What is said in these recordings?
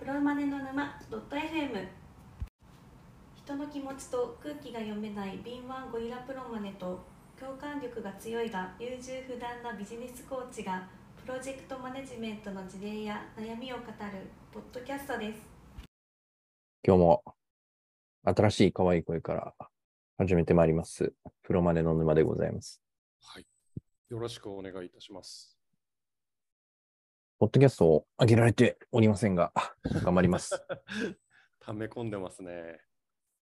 プロマネの沼 .fm 人の気持ちと空気が読めない敏腕ゴリラプロマネと共感力が強いが優柔不断なビジネスコーチがプロジェクトマネジメントの事例や悩みを語るポッドキャストです今日も新しい可愛い声から始めてまいります。プロマネの沼でございます。はい。よろしくお願いいたします。ポッドキャストを上げられておりませんが、頑張ります。溜め込んでますね。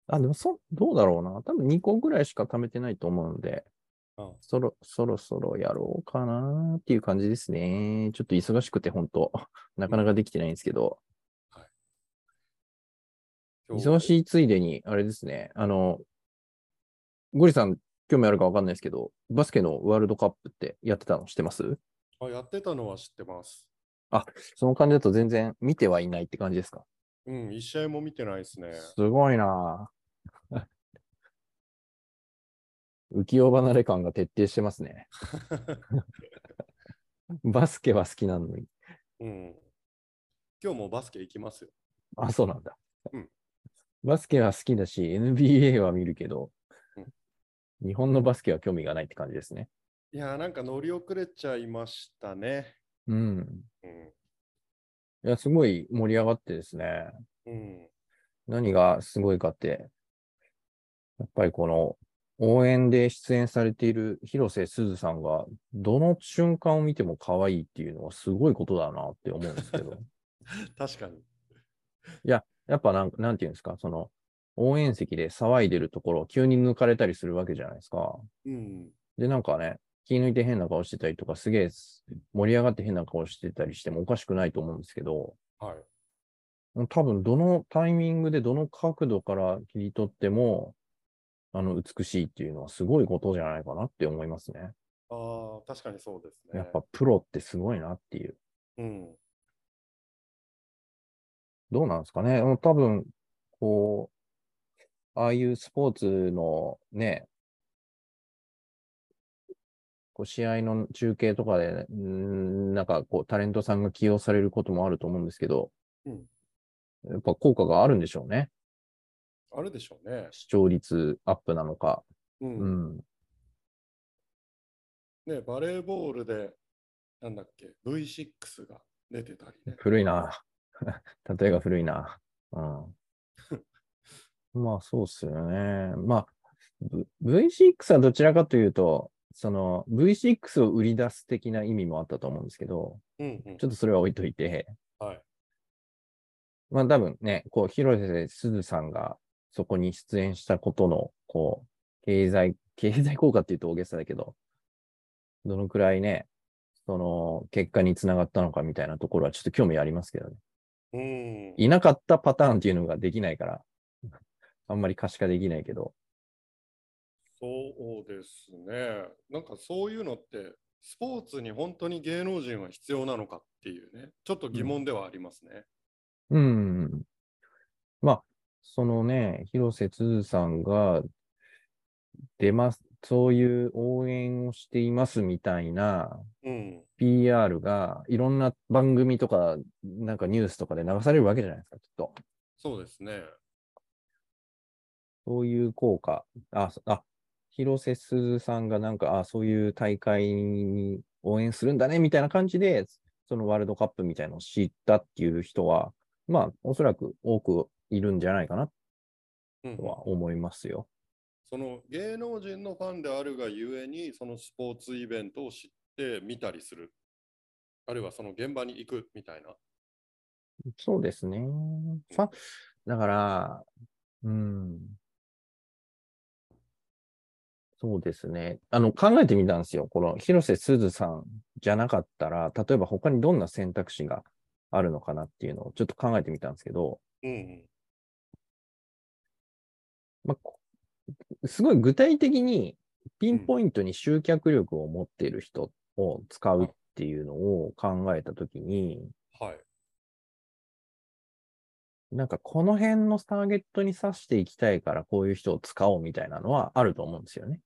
あ、でもそ、どうだろうな。多分2個ぐらいしか貯めてないと思うので、あそろ、そろそろやろうかなっていう感じですね。ちょっと忙しくて本当なかなかできてないんですけど、今日忙しいついでに、あれですね、あの、ゴリさん興味あるかわかんないですけど、バスケのワールドカップってやってたの知ってます？あやってたのは知ってます。その感じだと全然見てはいないって感じですか？うん、一試合も見てないですね。すごいなぁ 浮世離れ感が徹底してますね。バスケは好きなのに。うん。今日もバスケ行きますよ。あ、そうなんだ。うんバスケは好きだし、NBA は見るけど、うん日本のバスケは興味がないって感じですね。いやー、なんか乗り遅れちゃいましたね。うん。うん。いや、すごい盛り上がってですね。うん。何がすごいかって、やっぱりこの応援で出演されている広瀬すずさんが、どの瞬間を見ても可愛いっていうのはすごいことだなって思うんですけど。確かに。やっぱなんなんていうんですか、その応援席で騒いでるところを急に抜かれたりするわけじゃないですか。うん。で、なんかね、気抜いて変な顔してたりとか、すげえ盛り上がって変な顔してたりしてもおかしくないと思うんですけど、はい。多分どのタイミングでどの角度から切り取っても、あの、美しいっていうのはすごいことじゃないかなって思いますね。ああ、確かにそうですね。やっぱプロってすごいなっていう。うん。どうなんですかね多分、こう、ああいうスポーツのね、こう試合の中継とかで、んーなんかこうタレントさんが起用されることもあると思うんですけど、うんやっぱ効果があるんでしょうね。あるでしょうね。視聴率アップなのか。う。うんん。ね、バレーボールで、なんだっけ、V6 が出てたりね。古いな。例えが古いな。うん。まあ、そうっすよね。まあ、V- V6 はどちらかというと、その V6 を売り出す的な意味もあったと思うんですけど、うんうんち。ょっとそれは置いといて、はい。まあ多分ね、こう、広瀬すずさんがそこに出演したことの、こう、経済、経済効果っていうと大げさだけど、どのくらいね、その結果につながったのかみたいなところはちょっと興味ありますけどね。うん。いなかったパターンっていうのができないから、あんまり可視化できないけど、そうですね。なんかそういうのって、スポーツに本当に芸能人は必要なのかっていうね、ちょっと疑問ではありますね。うん。まあ、そのね、広瀬すずさんが出ます、そういう応援をしていますみたいなうん。PR がいろんな番組とか、なんかニュースとかで流されるわけじゃないですか、きっと。そうですね。そういう効果。あ、そあ、広瀬すずさんがなんか、あ、そういう大会に応援するんだね、みたいな感じで、そのワールドカップみたいなのを知ったっていう人は、まあ、おそらく多くいるんじゃないかなうんとは思いますよ。その芸能人のファンであるがゆえに、そのスポーツイベントを知って見たりする。あるいはその現場に行くみたいな。そうですね。ファン、だから、うん。そうですね。あの、考えてみたんですよ。この広瀬すずさんじゃなかったら、例えば他にどんな選択肢があるのかなっていうのをちょっと考えてみたんですけど、うんうん。まあこ、すごい具体的にピンポイントに集客力を持っている人を使うっていうのを考えたときに、はい。なんかこの辺のターゲットに刺していきたいからこういう人を使おうみたいなのはあると思うんですよね。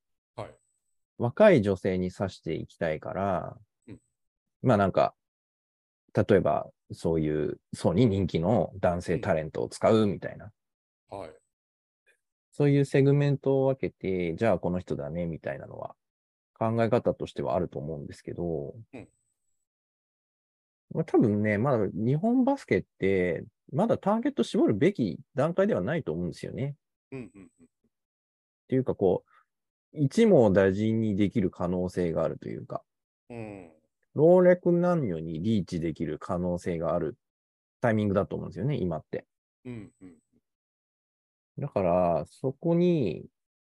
はい。若い女性に刺していきたいから、うんまあなんか、例えば、そういう層に人気の男性タレントを使うみたいな、はい。そういうセグメントを分けて、じゃあこの人だね、みたいなのは、考え方としてはあると思うんですけど、うんまあ、多分ね、まだ日本バスケって、まだターゲット絞るべき段階ではないと思うんですよね。うんうんうん。っていうか、こう、一網打尽にできる可能性があるというか、うん。老若男女にリーチできる可能性があるタイミングだと思うんですよね、今って。うんうん。だから、そこに、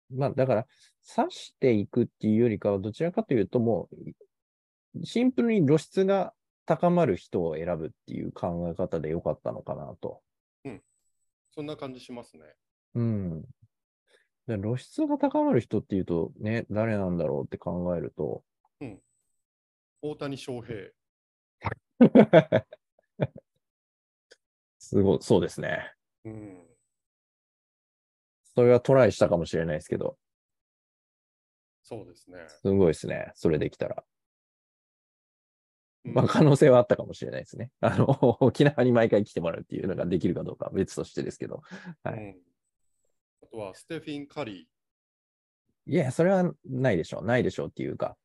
まあ、だから、刺していくっていうよりかは、どちらかというと、もう、シンプルに露出が高まる人を選ぶっていう考え方でよかったのかなと。そんな感じしますね。うん。で露出が高まる人っていうと、ね、誰なんだろうって考えると、大谷翔平。すごい、そうですね。うん。それはトライしたかもしれないですけど、そうですね。すごいですね。それできたら。うんまあ、可能性はあったかもしれないですね。あの、沖縄に毎回来てもらうっていうのができるかどうかは別としてですけど。はいうんあとはステフィン・カリいや、それはないでしょう。ないでしょうっていうか、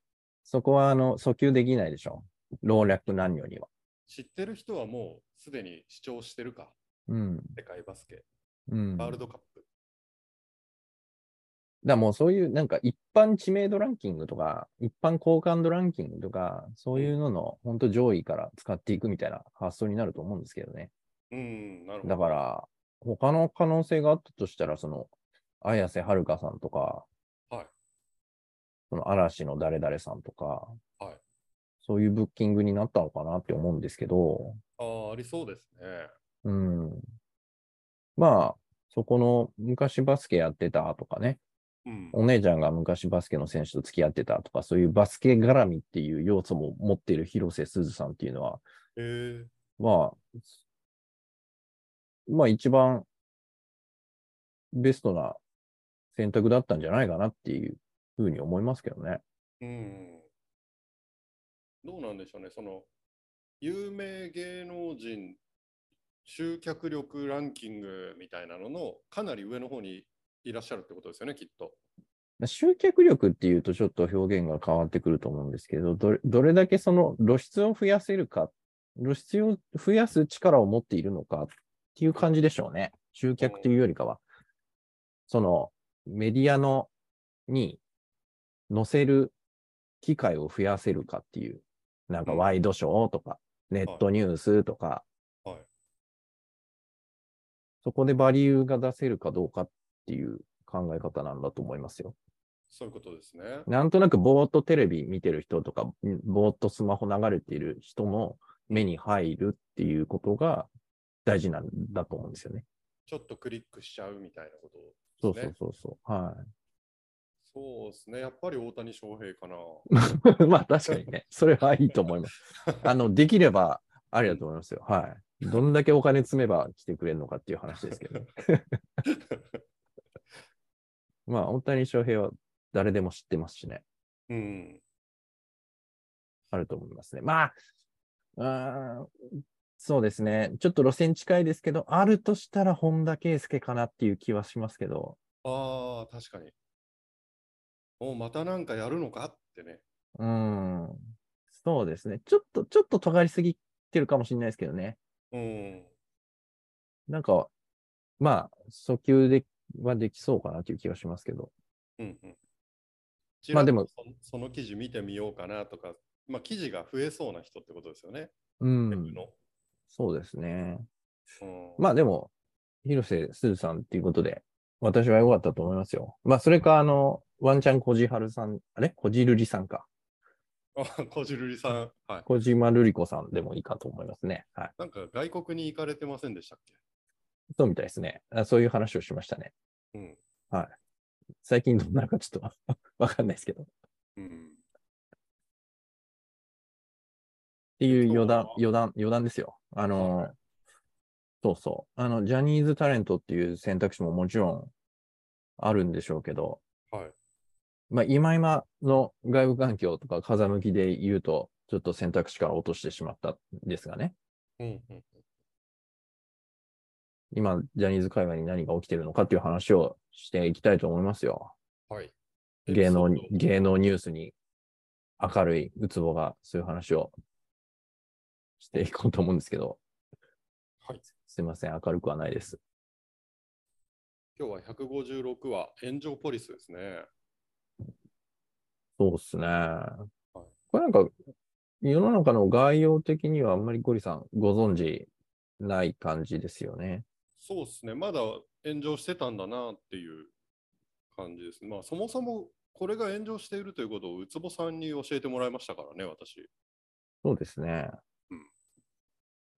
そこは、あの、訴求できないでしょう。老若男女には。ー。知ってる人はもうすでに視聴してるか。うん。世界バスケ。うん。ワールドカップ。らもうそういう、なんか一般知名度ランキングとか、一般好感度ランキングとか、そういうのの、本当上位から使っていくみたいな発想になると思うんですけどね。うん、なるほど。だから、他の可能性があったとしたら、その、綾瀬はるかさんとか、はいその嵐の誰々さんとか、はいそういうブッキングになったのかなって思うんですけど、ああ、ありそうですね。うん。まあ、そこの昔バスケやってたとかね、うん。お姉ちゃんが昔バスケの選手と付き合ってたとか、そういうバスケ絡みっていう要素も持っている広瀬すずさんっていうのは、えー、まあ、まあ一番ベストな選択だったんじゃないかなっていうふうに思いますけどね。うん。どうなんでしょうね。その、有名芸能人集客力ランキングみたいなののかなり上の方にいらっしゃるってことですよね、きっと。集客力っていうとちょっと表現が変わってくると思うんですけど、どれどれだけその露出を増やせるか、露出を増やす力を持っているのかっていう感じでしょうね。集客というよりかは。そのメディアのに載せる機会を増やせるかっていう、なんかうんワイドショーとか、ネットニュースとか、はい。そこでバリューが出せるかどうかっていう考え方なんだと思いますよ。そういうことですね。なんとなくぼーっとテレビ見てる人とか、んぼーっとスマホ流れている人の目に入るっていうことが大事なんだと思うんですよね。ちょっとクリックしちゃうみたいなことそうですね。そうそうそう。はそうですね。やっぱり大谷翔平かな。い。まあ確かにね、それはいいと思います。あの、できればありだと思いますよ。はい。どんだけお金積めば来てくれるのかっていう話ですけど。まあ、大谷翔平は誰でも知ってますしね。うん。あると思いますね。まあ、うーんそうですね。ちょっと路線近いですけど、あるとしたら本田圭佑かなっていう気はしますけど、ああ、確かに。おまたなんかやるのかってね。うーん、そうですね。ちょっと、ちょっと尖りすぎてるかもしれないですけどね。うん。なんか、まあ、訴求ではできそうかなという気がしますけど。うんうん。まあでもそ、その記事見てみようかなとか、まあ記事が増えそうな人ってことですよね。うん。そうですね。うん、まあでも、広瀬すずさんっていうことで、私は良かったと思いますよ。まあ、それか、あの、ワンチャンこじはるさん、あれ？こじるりさんか。あ、こじるりさん。はい。小島瑠璃子さんでもいいかと思いますね。はい。なんか外国に行かれてませんでしたっけ？そうみたいですね。あそういう話をしましたね。うん。最近どうなるかちょっと わかんないですけど。っうん。ていう余談余談、余談ですよ。あの、はいそうそう。あの、ジャニーズタレントっていう選択肢ももちろんあるんでしょうけど、はい。まあ、今今の外部環境とか風向きで言うと、ちょっと選択肢から落としてしまったんですがね。うんうん今、ジャニーズ界隈に何が起きてるのかっていう話をしていきたいと思いますよ。はい。芸能芸能ニュースに明るいうつぼがそういう話をしていこうと思うんですけど、はい。すいません、明るくはないです。今日は156話、炎上ポリスですね。そうっすね。これなんか、世の中の概要的にはあんまりゴリさんご存知ない感じですよね。そうですね。まだ炎上してたんだなっていう感じですね。まあ、そもそもこれが炎上しているということをウツボさんに教えてもらいましたからね、私。そうですね。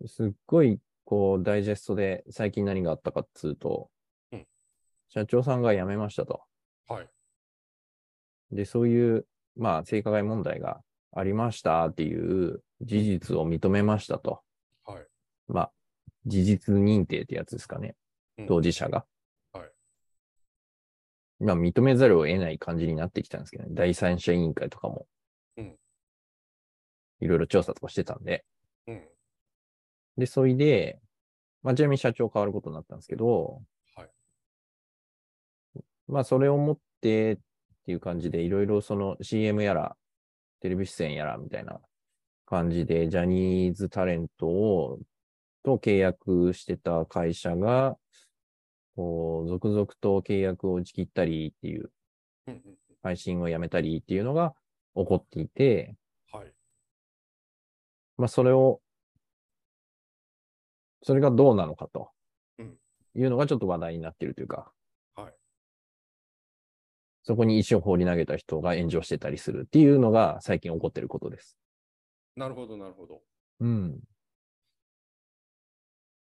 すっごい、こう、ダイジェストで最近何があったかっつうと、うん社長さんが辞めましたと。はい。で、そういう、まあ、性加害問題がありましたっていう事実を認めましたと。はい。まあ、事実認定ってやつですかね。うん当事者が。はい。まあ、認めざるを得ない感じになってきたんですけどね。第三者委員会とかも。うんいろいろ調査とかしてたんで。うん。で、それで、まあ、ちなみに社長変わることになったんですけど、はい。まあ、それをもってっていう感じで、いろいろその CM やら、テレビ出演やらみたいな感じで、ジャニーズタレントを、と契約してた会社が、こう、続々と契約を打ち切ったりっていう、配信をやめたりっていうのが起こっていて、はい。まあ、それを、それがどうなのかとうんいうのがちょっと話題になっているというか、はい。そこに石を放り投げた人が炎上してたりするっていうのが最近起こっていることです。なるほど、なるほど。うん。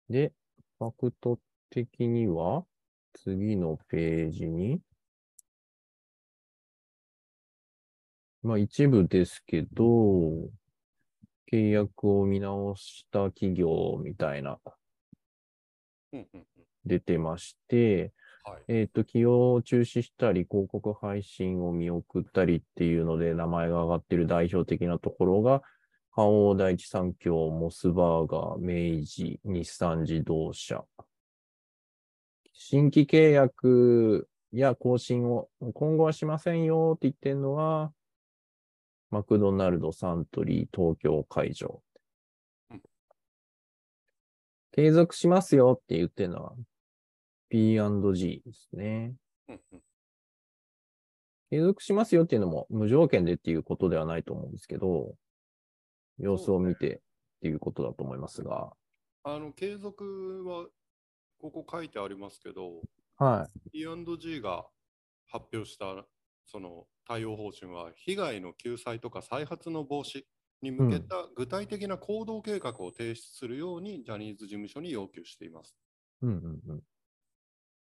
で、ファクト的には、次のページに、まあ一部ですけど、契約を見直した企業みたいな。出てまして、はい。えっ、と、起用を中止したり、広告配信を見送ったりっていうので、名前が上がっている代表的なところが、花王第一三共、モスバーガー、明治、日産自動車。新規契約や更新を今後はしませんよって言ってるのは、マクドナルド、サントリー、東京会場。うん。継続しますよって言ってるのは、P&G ですね。継続しますよっていうのも無条件でっていうことではないと思うんですけど、様子を見てっていうことだと思いますが、あの、継続は、ここ書いてありますけど、は P&G が発表したその対応方針は、被害の救済とか再発の防止に向けた具体的な行動計画を提出するようにジャニーズ事務所に要求しています。い。うんうんうん。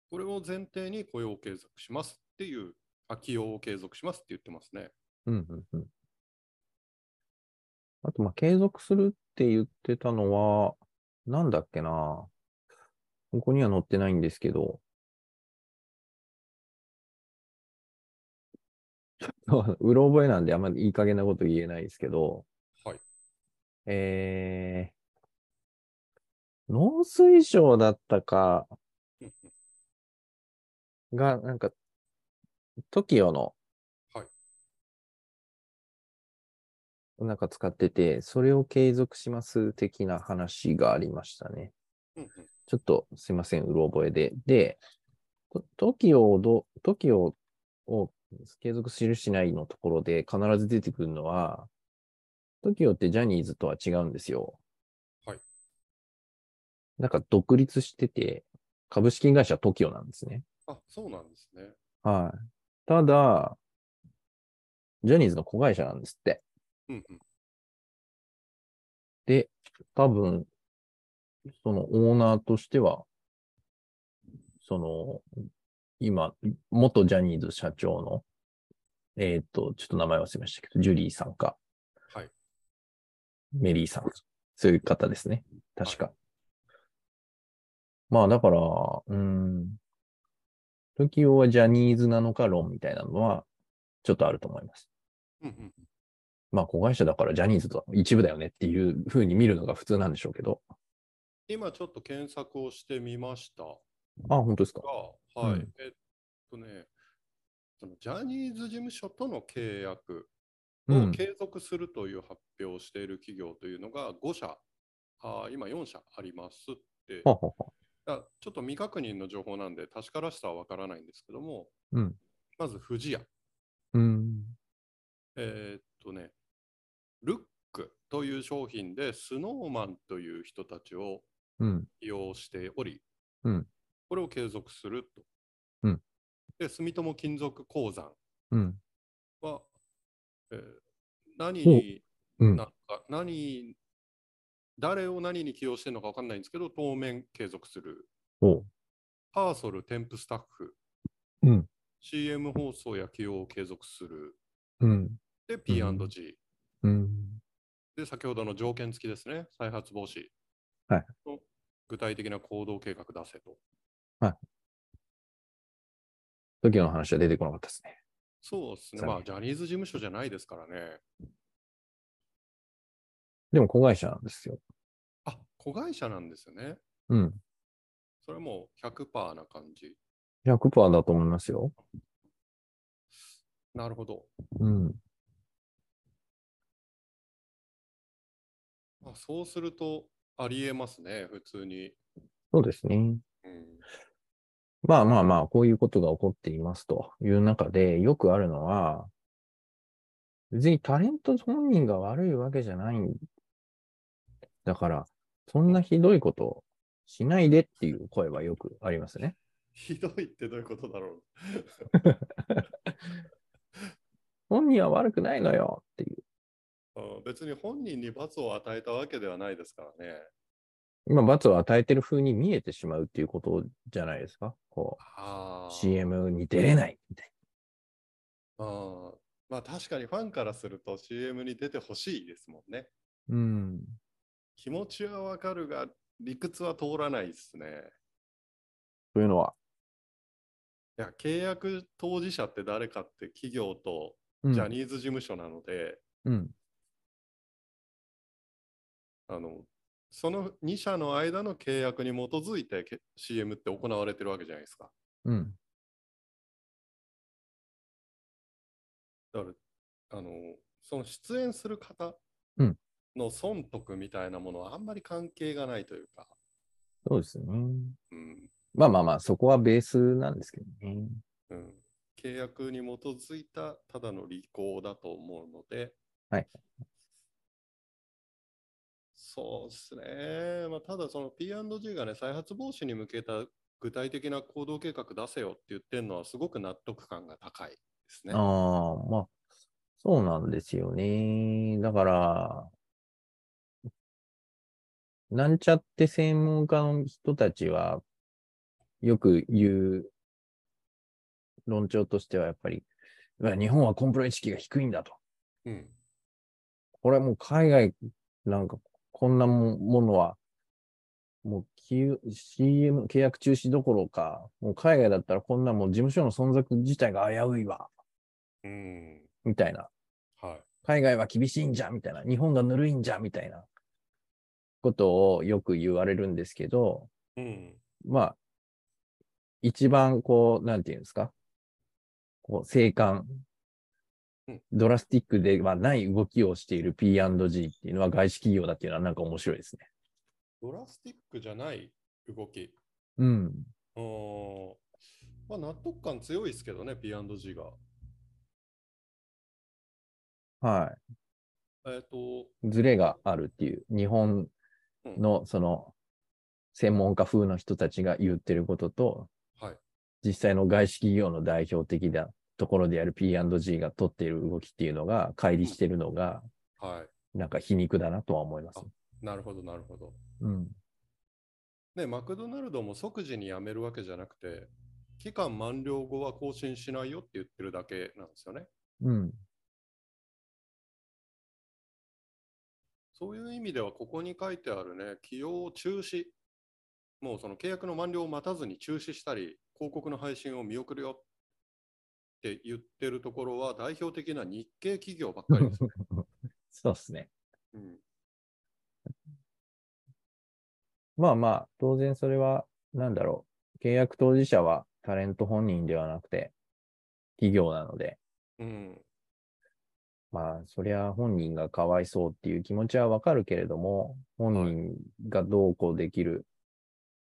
これを前提に雇用を継続しますっていう、あ起用を継続しますって言ってますね。うんうんうん。あと、まあ、継続するって言ってたのは、なんだっけな。ここには載ってないんですけど、ちょっと、うろ覚えなんであんまりいい加減なこと言えないですけど、はい。えー、農水省だったかうんが、なんか、TOKIO の、はいなんか使ってて、それを継続します的な話がありましたね。ちょっとすいません、うろ覚えで。で、と TOKIO をど、TOKIO を継続するしないのところで必ず出てくるのは、TOKIO ってジャニーズとは違うんですよ。はい。なんか独立してて、株式会社 TOKIO なんですね。あ、そうなんですね。はい。ただ、ジャニーズの子会社なんですって。うんうん。で、多分、そのオーナーとしては、その、今、元ジャニーズ社長の、えっ、と、ちょっと名前忘れましたけど、ジュリーさんか、はい。メリーさん、そういう方ですね。確か。まあ、だから、うーん、時用はジャニーズなのか論みたいなのは、ちょっとあると思います。うんうんうんまあ、子会社だからジャニーズと一部だよねっていうふうに見るのが普通なんでしょうけど。今ちょっと検索をしてみましたが、あ、本当ですか？はい。うんえっとね、そのジャニーズ事務所との契約うん。を継続するという発表をしている企業というのが5社、あ今4社ありますって、ははは。あちょっと未確認の情報なんで確からしさはわからないんですけども、うん。まず富士屋。うん。えーっとね、ルックという商品でスノーマンという人たちをうん。利用しており、うんこれを継続すると。うんで、住友金属鉱山うん。は、えー何に、うんなんか何、誰を何に起用してるのか分かんないんですけど、当面継続する。パーソル添付スタッフ、うん。CM 放送や起用を継続する。うん。で、P&G。うん。で、先ほどの条件付きですね、再発防止。はいの具体的な行動計画出せと。時の話は出てこなかったですね。そうですね。まあ、ジャニーズ事務所じゃないですからね。でも子会社なんですよ。あ、子会社なんですよね。うん。それはもう100%な感じ。100%だと思いますよ。なるほど。うん。まあ、そうすると、ありえますね、普通に。そうですね。うん。まあまあまあ、こういうことが起こっていますという中で、よくあるのは、別にタレント本人が悪いわけじゃないんだから、そんなひどいことしないでっていう声はよくありますね。ひどいってどういうことだろう。本人は悪くないのよっていう。うん別に本人に罰を与えたわけではないですからね。今、罰を与えてる風に見えてしまうっていうことじゃないですか？こう、CM に出れないみたいあーまあ確かにファンからすると CM に出てほしいですもんね。な。うん。気持ちはわかるが、理屈は通らないですね。というのは。いや、契約当事者って誰かって企業とうんジャニーズ事務所なので、うん。あの、その2社の間の契約に基づいてけ CM って行われてるわけじゃないですか。うん。だから、あの、その出演する方うんの損得みたいなものはあんまり関係がないというか、そうですね。うん、まあまあまあ、そこはベースなんですけどね。うん、契約に基づいたただの履行だと思うので、はい。そうですね。まあ、ただ、その P&G がね、再発防止に向けた具体的な行動計画出せよって言ってるのは、すごく納得感が高いですね。ああ、まあ、そうなんですよね。だから、なんちゃって専門家の人たちは、よく言う論調としては、やっぱり、日本はコンプライアンス意識が低いんだと。うん。これはもう海外なんかこんなもものは、もうき CM 契約中止どころか、もう海外だったらこんなもう事務所の存続自体が危ういわ、うん。みたいな。はい。海外は厳しいんじゃ、みたいな。日本がぬるいんじゃ、みたいなことをよく言われるんですけど、うん。まあ、一番こう、なんていうんですか、こう、静観うん、ドラスティックではない動きをしている P&G っていうのは外資企業だっていうのはなんか面白いですね。ドラスティックじゃない動き。うん。まあ、納得感強いですけどね、P&G が。はえっ、と、い。ズレがあるっていう、日本のその、専門家風の人たちが言ってることと、はい。実際の外資企業の代表的なところである P&G が取っている動きっていうのが、乖離しているのが、はい。なんか皮肉だなとは思います。なるほど、なるほど。うん。ね、マクドナルドも即時に辞めるわけじゃなくて、期間満了後は更新しないよって言ってるだけなんですよね。うん。そういう意味では、ここに書いてあるね、起用中止。もうその契約の満了を待たずに中止したり、広告の配信を見送るよって言ってるところは、代表的な日系企業ばっかりですね。そうですね。うん。まあまあ、当然それは、なんだろう。契約当事者はタレント本人ではなくて、企業なので、うん。まあ、そりゃ本人がかわいそうっていう気持ちはわかるけれども、本人がどうこうできる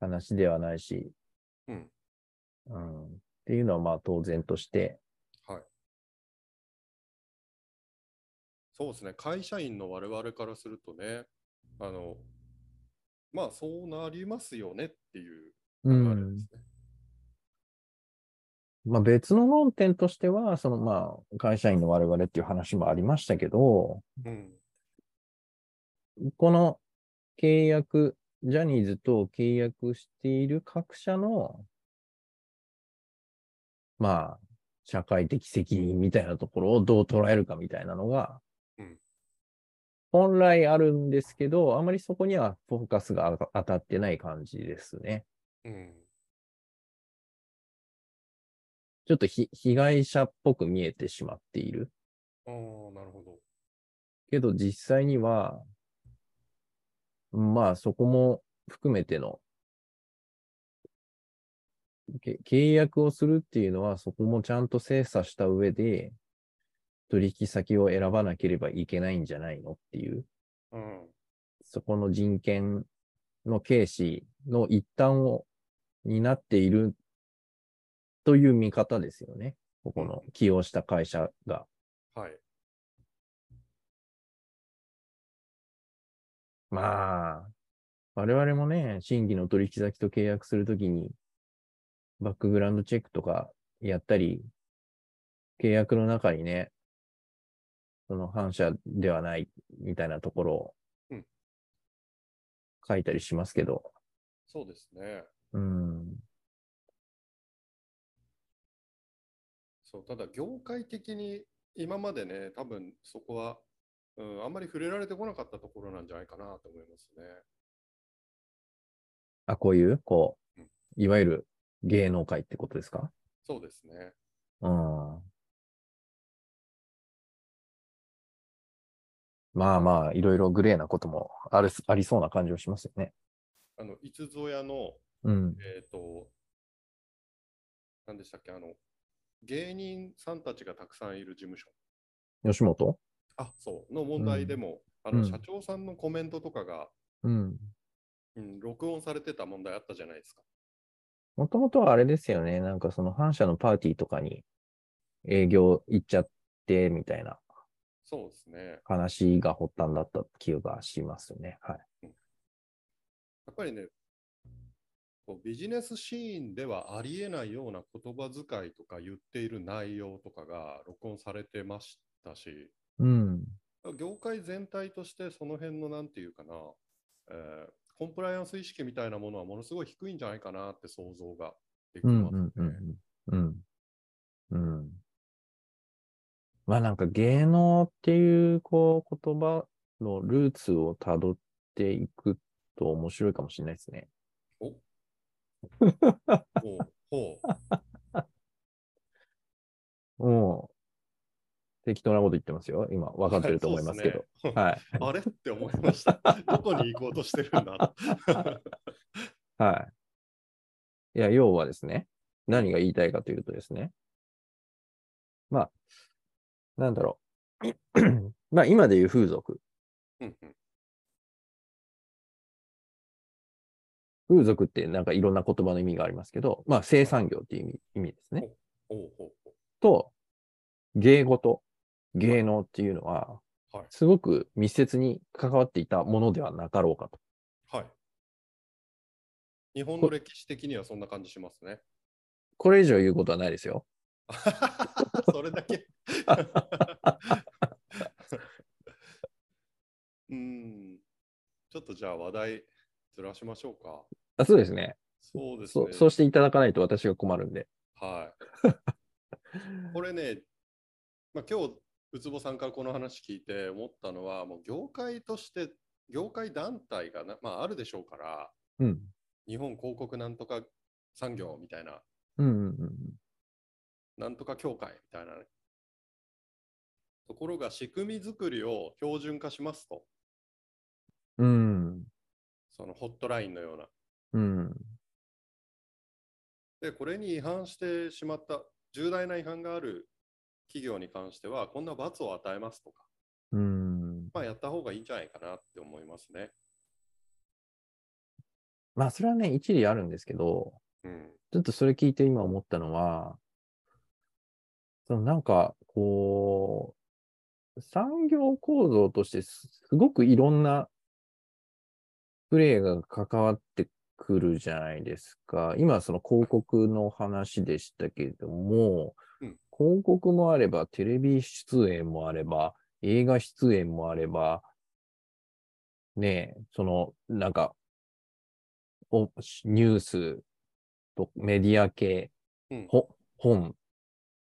話ではないし、うん。うん、っていうのはまあ当然として、はい。そうですね。会社員の我々からするとね、あの、まあそうなりますよねっていうう流れでんすね。まあ別の論点としては、そのまあ会社員の我々っていう話もありましたけど、うん。この契約、ジャニーズと契約している各社の、まあ、社会的責任みたいなところをどう捉えるかみたいなのがうん、本来あるんですけど、あまりそこにはフォーカスが当当たってない感じですね。うん。ちょっとひ被害者っぽく見えてしまっている。ああ、なるほど。けど実際には、まあそこも含めての、け契約をするっていうのはそこもちゃんと精査した上で、取引先を選ばなければいけないんじゃないのっていう、うん。そこの人権の軽視の一端を担っているという見方ですよね。ここの起用した会社が。はい。まあ、我々もね、新規の取引先と契約するときに、バックグラウンドチェックとかやったり、契約の中にね、その反社ではないみたいなところをうん書いたりしますけど、そうですね。うん、そう、ただ業界的に今までね、多分そこは、うん、あんまり触れられてこなかったところなんじゃないかなと思いますね。あ、こういう、こううん、いわゆる芸能界ってことですか？そうですね。うん。まあまあ、いろいろグレーなこともある、ありそうな感じはしますよね。あの、いつぞやの、うん。えっ、と、何でしたっけ、あの、芸人さんたちがたくさんいる事務所。吉本？あ、そう、の問題でも、あの、うん社長さんのコメントとかが、うん。うん、録音されてた問題あったじゃないですか。もともとはあれですよね。なんかその反社のパーティーとかに営業行っちゃってみたいなそうですね。話が発端だった気がしますね。はい。やっぱりね、こうビジネスシーンではありえないような言葉遣いとか言っている内容とかが録音されてましたし、うん。業界全体としてその辺のなんていうかな、えーコンプライアンス意識みたいなものはものすごい低いんじゃないかなって想像ができうんますね。うんうんうん。うん。まあなんか芸能っていうこう言葉のルーツをたどっていくと面白いかもしれないですね。おほうほう もう、適当なこと言ってますよ。今、分かってると思いますけど。ねはい。あれって思いました。どこに行こうとしてるんだ はい。いや、要はですね、何が言いたいかというとですね、まあ、なんだろう。まあ、今でいう風俗。風俗ってなんかいろんな言葉の意味がありますけど、まあ、生産業っていう意味意味ですね。と、芸事、芸能っていうのは、うはい。すごく密接に関わっていたものではなかろうかと。はい。日本の歴史的にはそんな感じしますね。これ以上言うことはないですよ。それだけ。うん。ちょっとじゃあ話題ずらしましょうか。あそうですねそうですね。そう。そうしていただかないと私が困るんで。はい。これね、まあ、今日、ウツボさんからこの話聞いて思ったのは、もう業界として、業界団体がな、まあ、あるでしょうから、うん。日本広告なんとか産業みたいな、うんうんうん。なんとか協会みたいなね。ところが仕組み作りを標準化しますと、うん。そのホットラインのような。うん。で、これに違反してしまった、重大な違反がある企業に関しては、こんな罰を与えますとか、うん。まあ、やった方がいいんじゃないかなって思いますね。まあ、それはね、一理あるんですけど、うん。ちょっとそれ聞いて今思ったのは、そのなんか、こう、産業構造としてすすごくいろんなプレーが関わってくるじゃないですか。今、その広告の話でしたけれども、うん広告もあれば、テレビ出演もあれば、映画出演もあれば、ねえ、その、なんか、おニュースとメディア系、うんほ本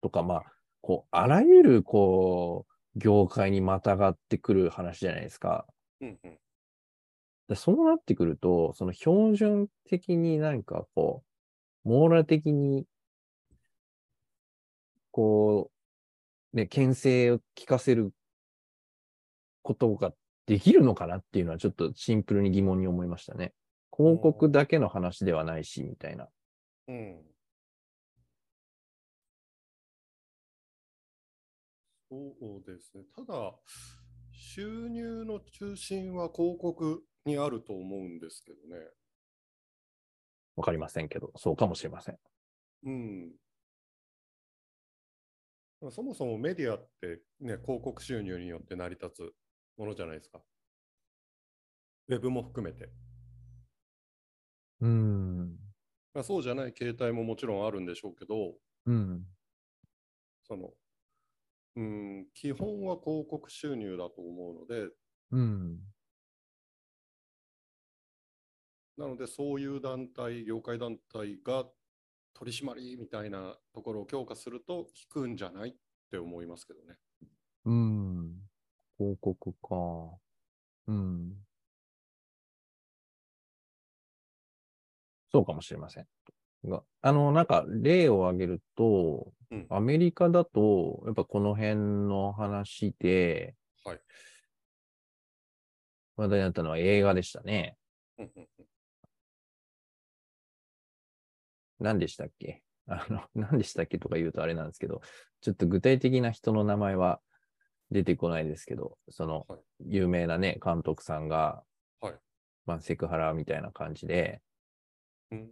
とか、まあ、こう、あらゆる、こう、業界にまたがってくる話じゃないですか。うんうん。でそうなってくると、その標準的になんかこう、網羅的に、こう、ね、牽制を聞かせることができるのかなっていうのはちょっとシンプルに疑問に思いましたね。広告だけの話ではないし、みたいな。うん。そうですね。ただ、収入の中心は広告にあると思うんですけどね。わかりませんけど、そうかもしれません。うん。そもそもメディアってね、広告収入によって成り立つものじゃないですか。ウェブも含めて。うーん。まあ、そうじゃない形態ももちろんあるんでしょうけど、うん。その、うん、基本は広告収入だと思うので、うん。なのでそういう団体、業界団体が取り締まりみたいなところを強化すると効くんじゃないって思いますけどね。うん。広告か。うん。そうかもしれません。が、あの、なんか、例を挙げると、うんアメリカだと、やっぱこの辺の話で、はい。話題になったのは映画でしたね。うんうん何でしたっけ？あの、何でしたっけとか言うとあれなんですけど、ちょっと具体的な人の名前は出てこないですけど、そのはい、有名なね、監督さんが、はいまあ、セクハラみたいな感じで、うん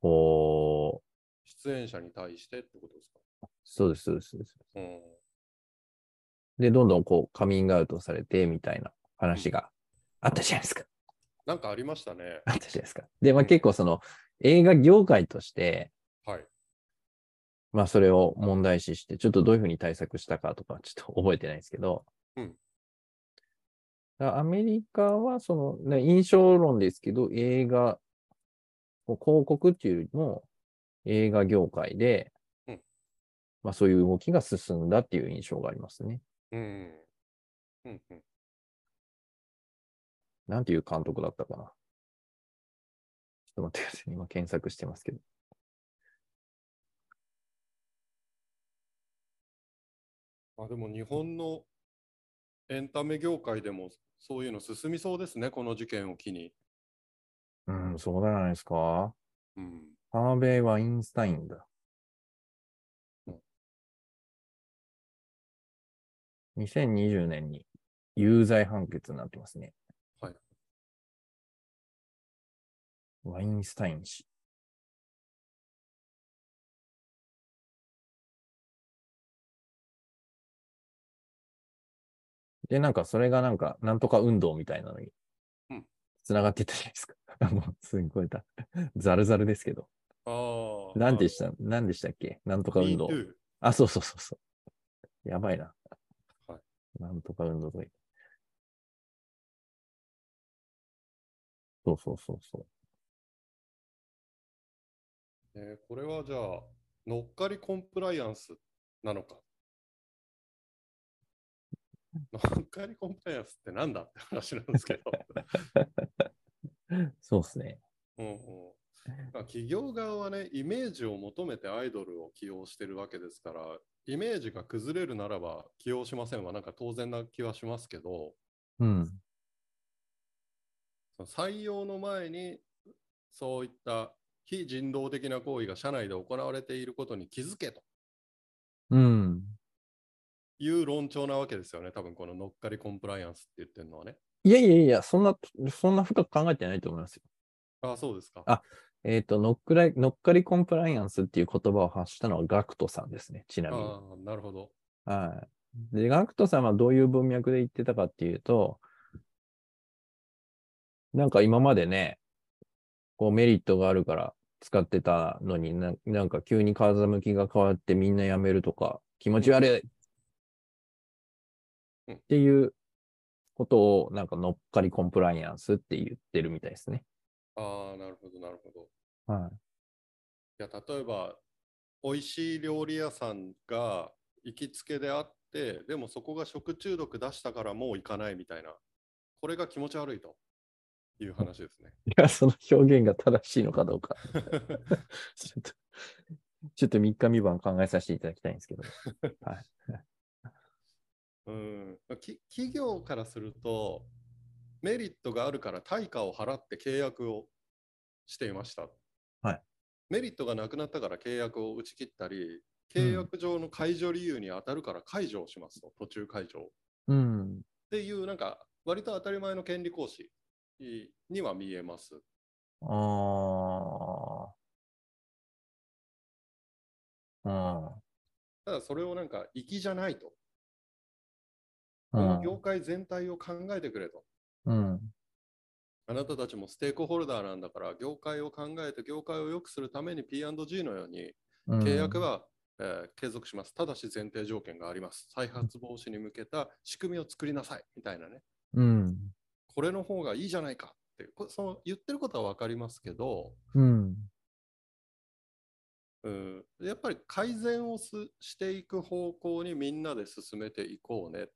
こう、出演者に対してってことですか？そうです、そうです、そうです。うん。で、どんどんこう、カミングアウトされて、みたいな話があったじゃないですか。なんかありましたね。あったじゃないですか。で、まあ結構その、映画業界として、はい。まあそれを問題視して、ちょっとどういうふうに対策したかとか、ちょっと覚えてないですけど、うんアメリカは、その、ね、印象論ですけど、映画、広告っていうよりも、映画業界で、うんまあそういう動きが進んだっていう印象がありますね。うん。うんうん。なんていう監督だったかな。ちょっと待ってください。今検索してますけど。まあでも日本のエンタメ業界でもそういうの進みそうですね、この事件を機に。うん、そうじゃないですか？うん。ハーベイ・ワインスタインだ。2020年に有罪判決になってますね。ワインスタイン氏。で、なんかそれがなんか、なんとか運動みたいなのにうん、つながってたじゃないですか。もう、すごいだ。ザルザルですけど。ああ。何でした、何でしたっけ？なんとか運動。あ、そうそうそうそう。やばいな。はいなんとか運動とかそうそうそうそう。えーこれはじゃあ、乗っかりコンプライアンスなのか？乗っかりコンプライアンスってなんだって話なんですけど。そうですね。うんうん、まあ企業側はね、イメージを求めてアイドルを起用してるわけですから、イメージが崩れるならば起用しませんはなんか当然な気はしますけど、うん。採用の前にそういった非人道的な行為が社内で行われていることに気づけとうん。いう論調なわけですよね。多分この乗っかりコンプライアンスって言ってるのはね。いやいやいや、そんな、そんな深く考えてないと思いますよ。ああ、そうですか。あえっ、と、乗っかり、乗っかりコンプライアンスっていう言葉を発したのはガクトさんですね、ちなみに。ああ、なるほど。はい。で、ガクトさんはどういう文脈で言ってたかっていうと、なんか今までね、こうメリットがあるから使ってたのにな、なんか急に風向きが変わってみんな辞めるとか、気持ち悪いうんっていうことをなんか乗っかりコンプライアンスって言ってるみたいですね。ああ、なるほど、なるほど。はい。いや、例えば、美味しい料理屋さんが行きつけであって、でもそこが食中毒出したからもう行かないみたいな、これが気持ち悪いという話ですね。いや、その表現が正しいのかどうか。ちょっと、ちょっと3日三晩考えさせていただきたいんですけど。はい。うん、き企業からすると、メリットがあるから対価を払って契約をしていました。はいメリットがなくなったから契約を打ち切ったり、契約上の解除理由に当たるから解除をしますと、途中解除を。うん。っていう、なんか、割と当たり前の権利行使には見えます。ああ。うん。ただ、それをなんか、粋じゃないと。うこのん業界全体を考えてくれと。うん。あなたたちもステークホルダーなんだから、業界を考えて、業界を良くするために P&G のように、うん契約は、えー継続します。ただし前提条件があります。再発防止に向けた仕組みを作りなさい。みたいなね。うん。これの方がいいじゃないかっていう、これその言ってることは分かりますけど、うん。うん、やっぱり改善をすしていく方向にみんなで進めていこうねっ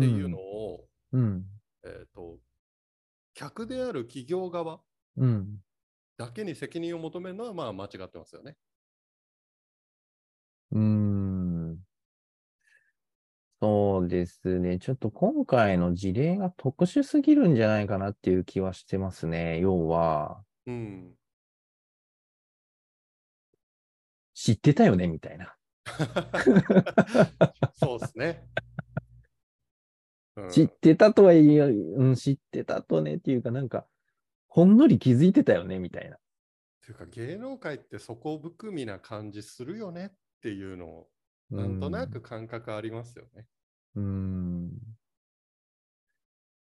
ていうのを、うん。えっ、と、客である企業側うん。だけに責任を求めるのはまあ間違ってますよね。うん。そうですね。ちょっと今回の事例が特殊すぎるんじゃないかなっていう気はしてますね。要は、うん。知ってたよねみたいな。そうですね。うん知ってたとはいえ、うん、知ってたとねっていうか、なんか、ほんのり気づいてたよねみたいな。っていうか芸能界って底含みな感じするよねっていうのをなんとなく感覚ありますよね。うん。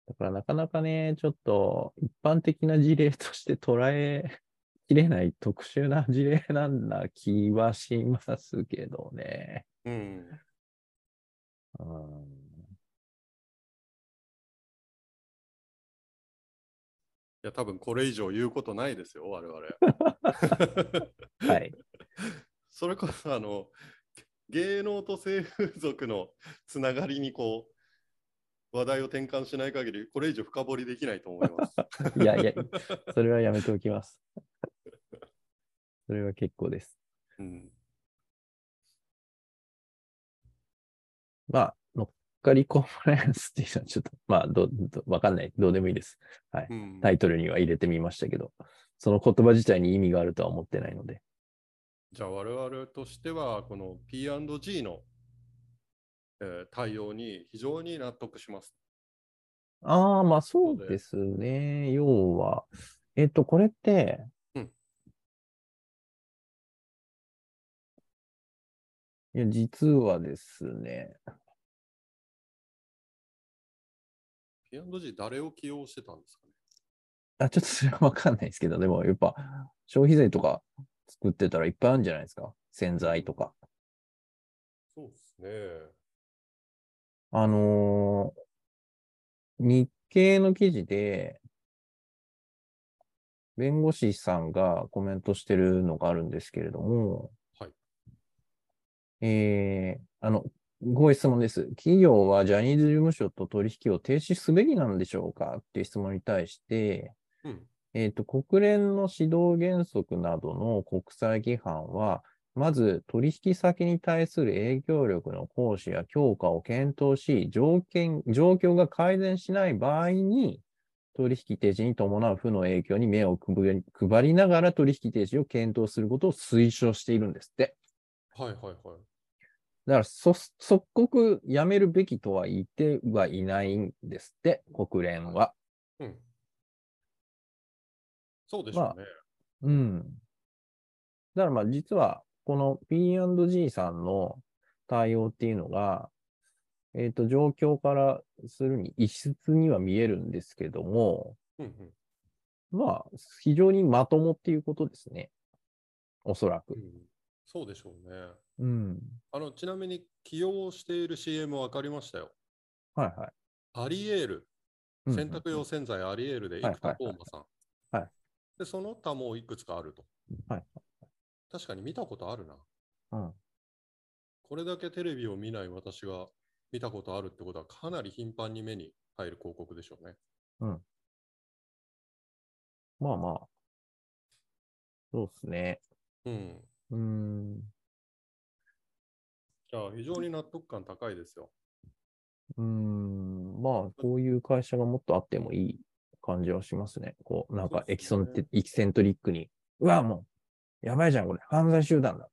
だからなかなかね、ちょっと一般的な事例として捉え きれない特殊な事例なんだ気はしますけどね。うん。うんいや多分これ以上言うことないですよ我々。はい。それこそあの芸能と性風俗のつながりにこう話題を転換しない限りこれ以上深掘りできないと思います。いやいや、それはやめておきます。それは結構です。うんまあ、乗っかりコンプライアンスっていうのはちょっと、まあ、ど、どわかんない。どうでもいいです。はい。うんタイトルには入れてみましたけど、その言葉自体に意味があるとは思ってないので。じゃあ我々としてはこの P&G の、えー対応に非常に納得します。ああ、まあそそうでうですね。要は、えっと、これって、うんいや、実はですね、P&G 誰を起用してたんですかね？あ、ちょっとそれはわかんないですけど、でもやっぱ消費税とか作ってたらいっぱいあるんじゃないですか？洗剤とか。そうですね。あのー日経の記事で、弁護士さんがコメントしてるのがあるんですけれども、はい。えー、あの、ご質問です。企業はジャニーズ事務所と取引を停止すべきなんでしょうか？っていう質問に対して、うん。えっ、と、国連の指導原則などの国際規範は、まず取引先に対する影響力の行使や強化を検討し、条件、状況が改善しない場合に、取引停止に伴う負の影響に目を配りながら取引停止を検討することを推奨しているんですって。はいはいはい。だから、そ、即刻やめるべきとは言ってはいないんですって、国連は。うん。そうでしょうね。うん。だからまあ実は、この P&G さんの対応っていうのが、えっ、と、状況からするに異質には見えるんですけども、うんうんまあ、非常にまともっていうことですね。おそらくう。んそうでしょうね。うん。あの、ちなみに起用している CM 分かりましたよ。はいはい。アリエール。うん洗濯用洗剤アリエールではい生田斗真さん。はいで、その他もいくつかあると。はい確かに見たことあるな。うん。これだけテレビを見ない私が見たことあるってことはかなり頻繁に目に入る広告でしょうね。まあまあ。そうですね。うん。うーん。じゃあ非常に納得感高いですよ。うーん。まあ、こういう会社がもっとあってもいい感じはしますね。こう、なんかエキソンテ、エキセントリックに。うわ、もう、やばいじゃん、これ。犯罪集団だ。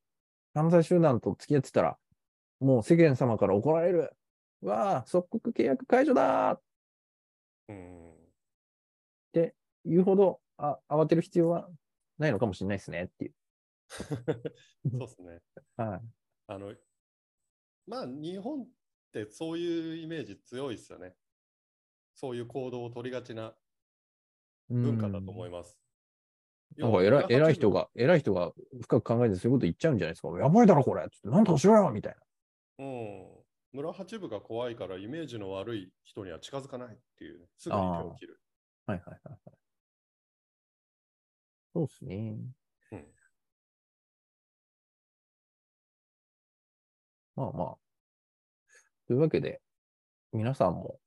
犯罪集団と付き合ってたら、もう世間様から怒られる。うわ、即刻契約解除だうん。言うほどあ慌てる必要はないのかもしれないですねっていう。そうですね。はい。あの、まあ日本ってそういうイメージ強いですよね。そういう行動を取りがちな文化だと思います。なんか偉い偉い人が、偉い人が深く考えてそういうこと言っちゃうんじゃないですか。やばいだろ、これ。つってなんとかしろよみたいうん。村八部が怖いからイメージの悪い人には近づかないっていうね、すぐに手を切る。な。はいはいはいはい。そうですね。うんまあまあ。というわけで、皆さんも、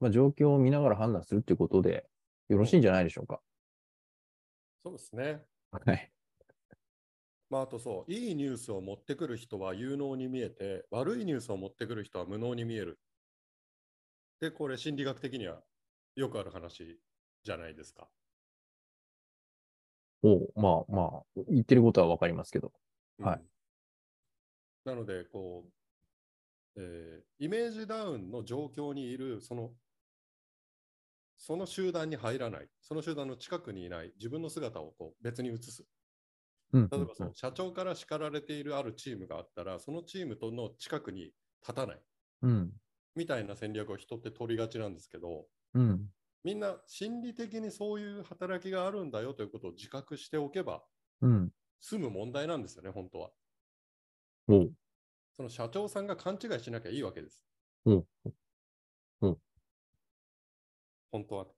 まあ、状況を見ながら判断するっていうことで、よろしいんじゃないでしょうか。そうですね。はい。まあ、あとそう、いいニュースを持ってくる人は有能に見えて、悪いニュースを持ってくる人は無能に見える。で、これ心理学的にはよくある話じゃないですか。おうまあまあ、言ってることはわかりますけど。はいうんなので、こう、えーイメージダウンの状況にいる、その、その集団に入らない、その集団の近くにいない、自分の姿をこう別に映す。うん例えばその社長から叱られているあるチームがあったら、そのチームとの近くに立たないうん。みたいな戦略を人って取りがちなんですけど、うん。みんな心理的にそういう働きがあるんだよということを自覚しておけばうん。済む問題なんですよね、本当は。その社長さんが勘違いしなきゃいいわけです。本当は。だか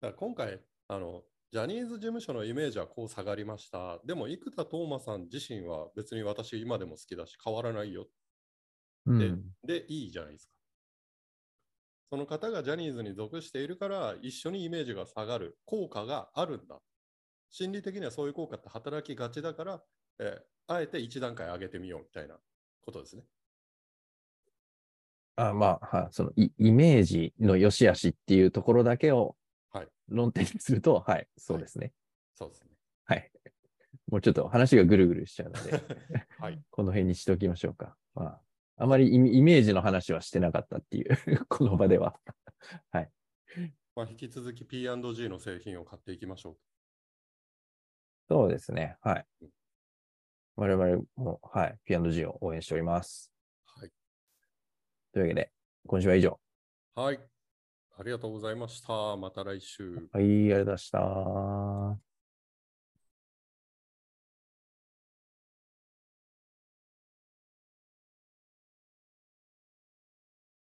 ら今回、あの、ジャニーズ事務所のイメージはこう下がりました。でも、生田斗真さん自身は別に私今でも好きだし変わらないよ。うん。で、いいじゃないですか。その方がジャニーズに属しているから一緒にイメージが下がる効果があるんだ。心理的にはそういう効果って働きがちだから、えーあえて一段階上げてみようみたいなことですね。あまあ、はい、そのイイメージの良し悪しっていうところだけをはい論点にすると、はい、そうですね。そうですね。はい。もうちょっと話がぐるぐるしちゃうので、はい。この辺にしておきましょうか。まあ、あまりイメイメージの話はしてなかったっていう、この場では。はい。まあ、引き続き P&G の製品を買っていきましょう。そうですね。はい。我々も、はい、P&G を応援しております。はい。というわけで、今週は以上。はい。ありがとうございました。また来週。はい、ありがとうございました。